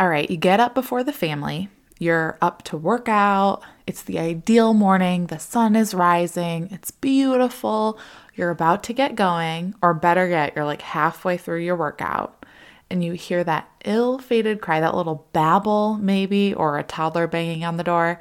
All right, you get up before the family. You're up to work out. It's the ideal morning. The sun is rising. It's beautiful. You're about to get going, or better yet, you're like halfway through your workout and you hear that ill fated cry, that little babble maybe, or a toddler banging on the door.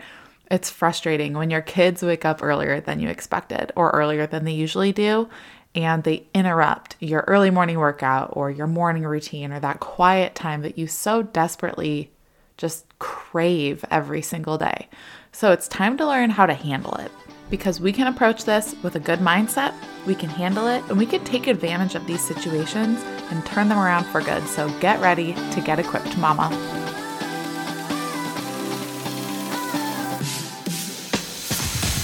It's frustrating when your kids wake up earlier than you expected or earlier than they usually do, and they interrupt your early morning workout or your morning routine or that quiet time that you so desperately just crave every single day. So it's time to learn how to handle it because we can approach this with a good mindset, we can handle it, and we can take advantage of these situations and turn them around for good. So get ready to get equipped, mama.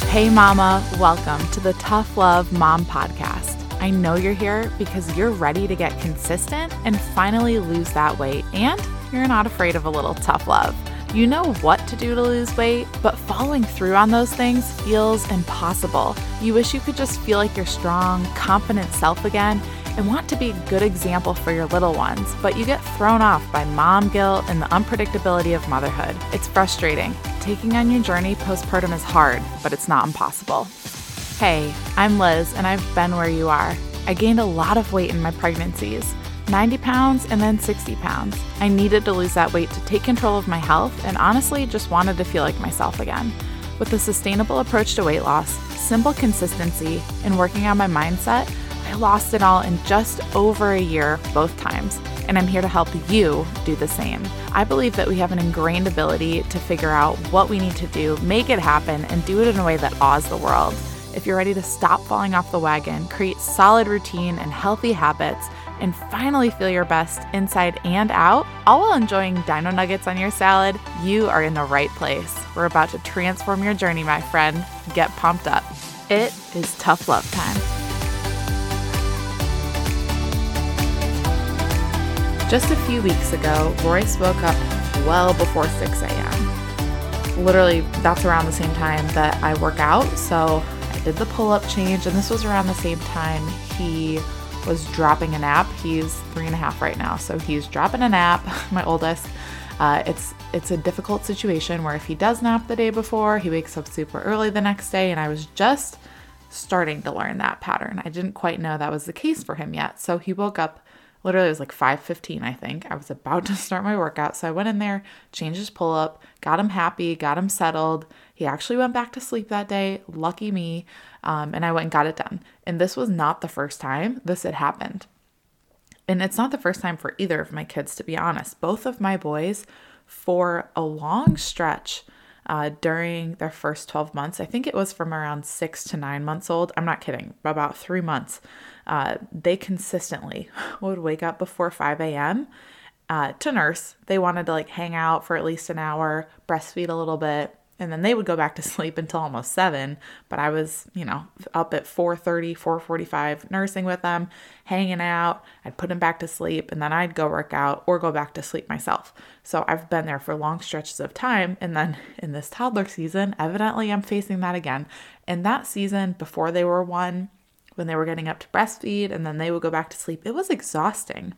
Hey, Mama, welcome to the Tough Love Mom Podcast. I know you're here because you're ready to get consistent and finally lose that weight, and you're not afraid of a little tough love. You know what to do to lose weight, but following through on those things feels impossible. You wish you could just feel like your strong, confident self again and want to be a good example for your little ones, but you get thrown off by mom guilt and the unpredictability of motherhood. It's frustrating. Taking on your journey postpartum is hard, but it's not impossible. Hey, I'm Liz, and I've been where you are. I gained a lot of weight in my pregnancies 90 pounds and then 60 pounds. I needed to lose that weight to take control of my health and honestly just wanted to feel like myself again. With a sustainable approach to weight loss, simple consistency, and working on my mindset, I lost it all in just over a year both times, and I'm here to help you do the same. I believe that we have an ingrained ability to figure out what we need to do, make it happen, and do it in a way that awes the world. If you're ready to stop falling off the wagon, create solid routine and healthy habits, and finally feel your best inside and out, all while enjoying dino nuggets on your salad, you are in the right place. We're about to transform your journey, my friend. Get pumped up. It is tough love time. Just a few weeks ago, Royce woke up well before 6 a.m. Literally, that's around the same time that I work out. So did the pull up change, and this was around the same time he was dropping a nap. He's three and a half right now, so he's dropping a nap. My oldest. Uh, it's it's a difficult situation where if he does nap the day before, he wakes up super early the next day, and I was just starting to learn that pattern. I didn't quite know that was the case for him yet. So he woke up literally it was like 5:15 I think. I was about to start my workout, so I went in there, changed his pull-up, got him happy, got him settled. He actually went back to sleep that day. Lucky me. Um, and I went and got it done. And this was not the first time this had happened. And it's not the first time for either of my kids, to be honest. Both of my boys, for a long stretch, uh, during their first 12 months. I think it was from around six to nine months old. I'm not kidding, about three months. Uh, they consistently would wake up before 5 a.m. Uh, to nurse. They wanted to like hang out for at least an hour, breastfeed a little bit, and then they would go back to sleep until almost 7 but i was you know up at 4.30 4.45 nursing with them hanging out. I'd put them back to sleep and then i'd go work out or go back to sleep myself. So i've been there for long stretches of time and then in this toddler season evidently i'm facing that again. In that season before they were one when they were getting up to breastfeed and then they would go back to sleep it was exhausting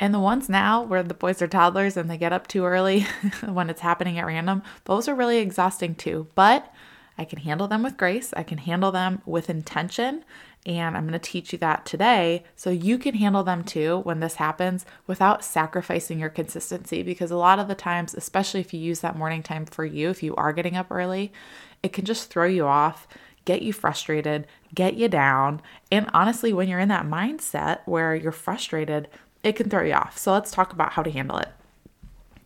and the ones now where the boys are toddlers and they get up too early when it's happening at random, those are really exhausting too. But I can handle them with grace, I can handle them with intention. And I'm going to teach you that today so you can handle them too when this happens without sacrificing your consistency. Because a lot of the times, especially if you use that morning time for you, if you are getting up early, it can just throw you off get you frustrated, get you down. And honestly, when you're in that mindset where you're frustrated, it can throw you off. So let's talk about how to handle it.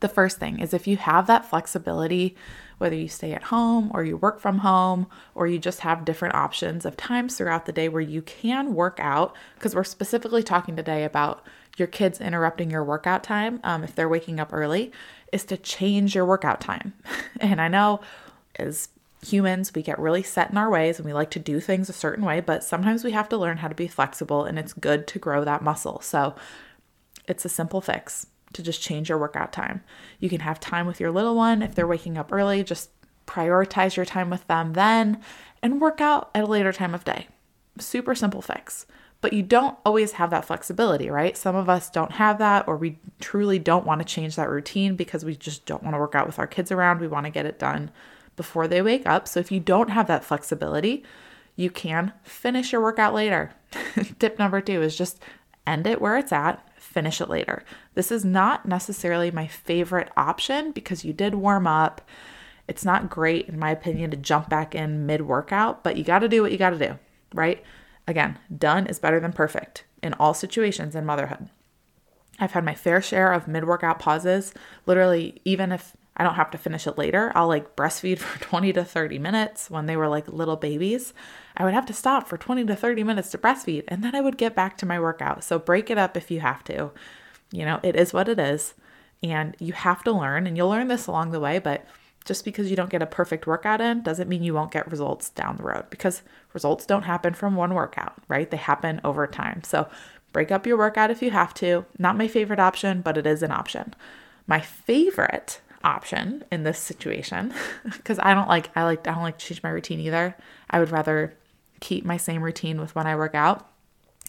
The first thing is if you have that flexibility, whether you stay at home or you work from home or you just have different options of times throughout the day where you can work out, because we're specifically talking today about your kids interrupting your workout time um, if they're waking up early, is to change your workout time. and I know as humans, we get really set in our ways and we like to do things a certain way, but sometimes we have to learn how to be flexible and it's good to grow that muscle. So it's a simple fix to just change your workout time. You can have time with your little one if they're waking up early, just prioritize your time with them then and work out at a later time of day. Super simple fix. But you don't always have that flexibility, right? Some of us don't have that, or we truly don't want to change that routine because we just don't want to work out with our kids around. We want to get it done before they wake up. So if you don't have that flexibility, you can finish your workout later. Tip number two is just end it where it's at, finish it later. This is not necessarily my favorite option because you did warm up. It's not great, in my opinion, to jump back in mid workout, but you got to do what you got to do, right? Again, done is better than perfect in all situations in motherhood. I've had my fair share of mid workout pauses. Literally, even if I don't have to finish it later, I'll like breastfeed for 20 to 30 minutes when they were like little babies. I would have to stop for 20 to 30 minutes to breastfeed and then I would get back to my workout. So break it up if you have to. You know, it is what it is. And you have to learn, and you'll learn this along the way, but just because you don't get a perfect workout in doesn't mean you won't get results down the road because results don't happen from one workout, right? They happen over time. So break up your workout if you have to. Not my favorite option, but it is an option. My favorite option in this situation because I don't like I like I don't like to change my routine either. I would rather keep my same routine with when I work out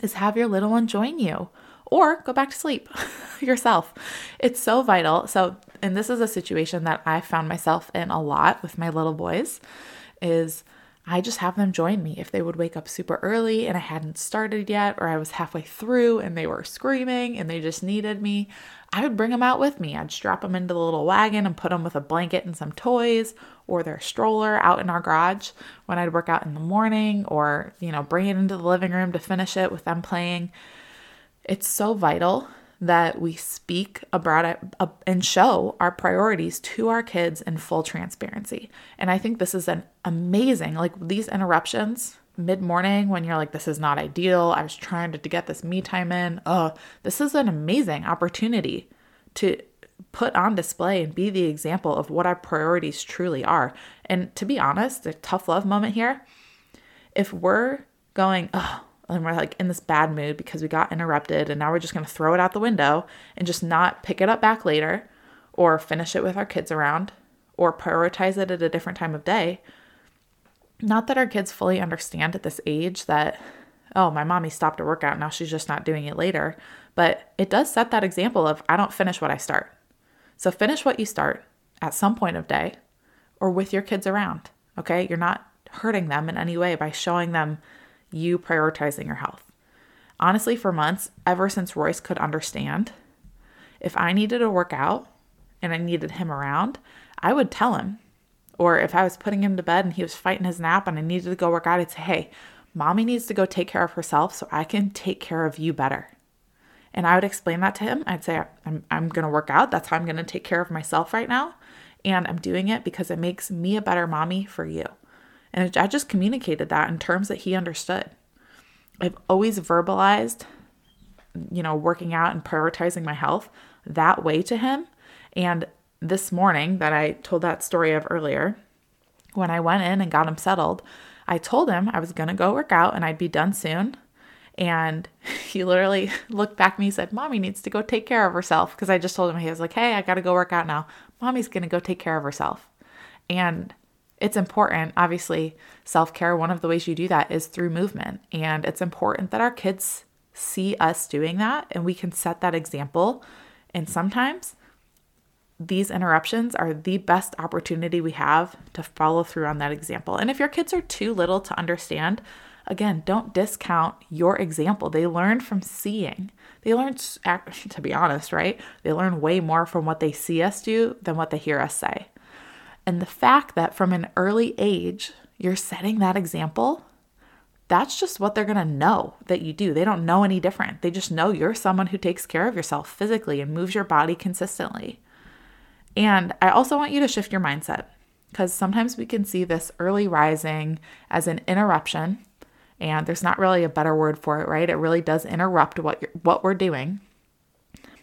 is have your little one join you or go back to sleep yourself. It's so vital. So and this is a situation that I found myself in a lot with my little boys is I just have them join me if they would wake up super early and I hadn't started yet or I was halfway through and they were screaming and they just needed me. I would bring them out with me. I'd strap them into the little wagon and put them with a blanket and some toys or their stroller out in our garage when I'd work out in the morning or, you know, bring it into the living room to finish it with them playing. It's so vital that we speak about uh, and show our priorities to our kids in full transparency. And I think this is an amazing, like these interruptions mid morning when you're like, this is not ideal. I was trying to, to get this me time in. Oh, this is an amazing opportunity to put on display and be the example of what our priorities truly are. And to be honest, a tough love moment here. If we're going, oh, and we're like in this bad mood because we got interrupted and now we're just going to throw it out the window and just not pick it up back later or finish it with our kids around or prioritize it at a different time of day. Not that our kids fully understand at this age that, oh, my mommy stopped her workout, now she's just not doing it later. But it does set that example of I don't finish what I start. So finish what you start at some point of day or with your kids around. Okay. You're not hurting them in any way by showing them you prioritizing your health. Honestly, for months, ever since Royce could understand, if I needed to work out and I needed him around, I would tell him. Or if I was putting him to bed and he was fighting his nap and I needed to go work out, I'd say, hey, mommy needs to go take care of herself so I can take care of you better. And I would explain that to him. I'd say, I'm, I'm going to work out. That's how I'm going to take care of myself right now. And I'm doing it because it makes me a better mommy for you. And I just communicated that in terms that he understood. I've always verbalized, you know, working out and prioritizing my health that way to him. And this morning, that I told that story of earlier, when I went in and got him settled, I told him I was going to go work out and I'd be done soon. And he literally looked back at me and said, Mommy needs to go take care of herself. Because I just told him, he was like, Hey, I got to go work out now. Mommy's going to go take care of herself. And it's important. Obviously, self care, one of the ways you do that is through movement. And it's important that our kids see us doing that and we can set that example. And sometimes these interruptions are the best opportunity we have to follow through on that example. And if your kids are too little to understand, again, don't discount your example. They learn from seeing. They learn, to be honest, right? They learn way more from what they see us do than what they hear us say. And the fact that from an early age, you're setting that example, that's just what they're going to know that you do. They don't know any different. They just know you're someone who takes care of yourself physically and moves your body consistently. And I also want you to shift your mindset because sometimes we can see this early rising as an interruption and there's not really a better word for it, right? It really does interrupt what what we're doing.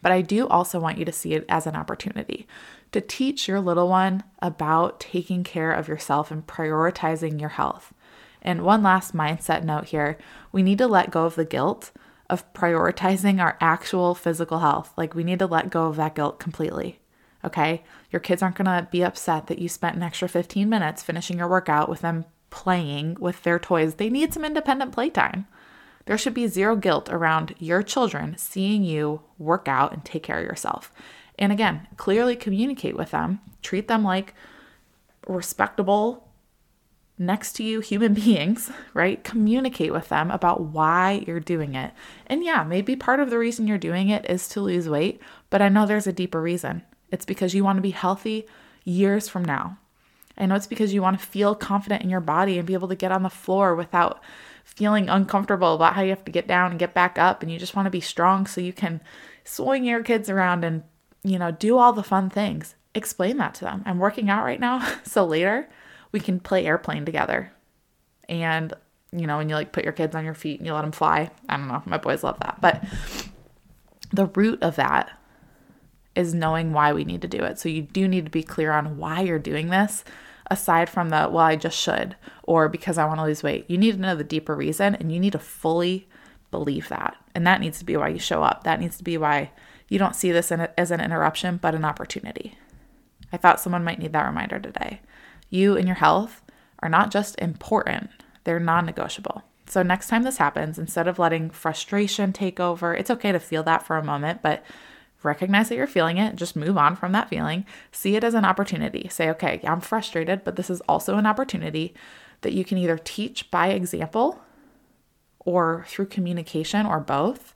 But I do also want you to see it as an opportunity to teach your little one about taking care of yourself and prioritizing your health. And one last mindset note here we need to let go of the guilt of prioritizing our actual physical health. Like, we need to let go of that guilt completely. Okay. Your kids aren't to be upset that you spent an extra 15 minutes finishing your workout with them playing with their toys. They need some independent playtime. There should be zero guilt around your children seeing you work out and take care of yourself. And again, clearly communicate with them, treat them like respectable, next to you human beings, right? Communicate with them about why you're doing it. And yeah, maybe part of the reason you're doing it is to lose weight, but I know there's a deeper reason. It's because you want to be healthy years from now. I know it's because you want to feel confident in your body and be able to get on the floor without feeling uncomfortable about how you have to get down and get back up and you just want to be strong so you can swing your kids around and you know do all the fun things. Explain that to them. I'm working out right now so later we can play airplane together. And you know when you like put your kids on your feet and you let them fly i don't know my boys love that. But the root of that is knowing why we need to do it so you do need to be clear on why you're doing this aside from the, well, I just should, or because I want to lose weight. You need to know the deeper reason and you need to fully believe that. And that needs to be why you show up. That needs to be why you don't see this as an interruption, but an opportunity. I thought someone might need that reminder today. You and your health are not just important, they're non negotiable. So, next time this happens, instead of letting frustration take over, it's okay to feel that for a moment, but recognize that you're feeling it, just move on from that feeling, see it as an opportunity. Say, okay, I'm frustrated, but this is also an opportunity that you can either teach by example or through communication or both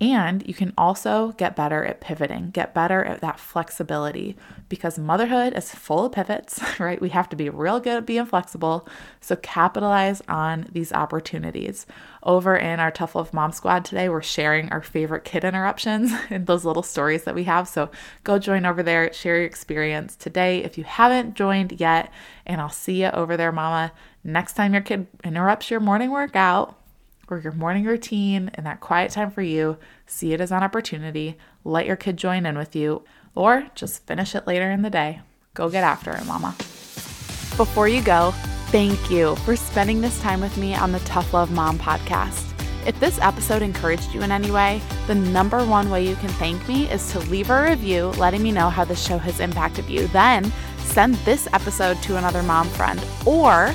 and you can also get better at pivoting, get better at that flexibility because motherhood is full of pivots, right? We have to be real good at being flexible. So capitalize on these opportunities. Over in our Tough Love Mom Squad today, we're sharing our favorite kid interruptions and those little stories that we have. So go join over there, share your experience today if you haven't joined yet. And I'll see you over there, Mama. Next time your kid interrupts your morning workout, or your morning routine and that quiet time for you, see it as an opportunity. Let your kid join in with you, or just finish it later in the day. Go get after it, mama. Before you go, thank you for spending this time with me on the Tough Love Mom podcast. If this episode encouraged you in any way, the number one way you can thank me is to leave a review letting me know how the show has impacted you. Then send this episode to another mom friend or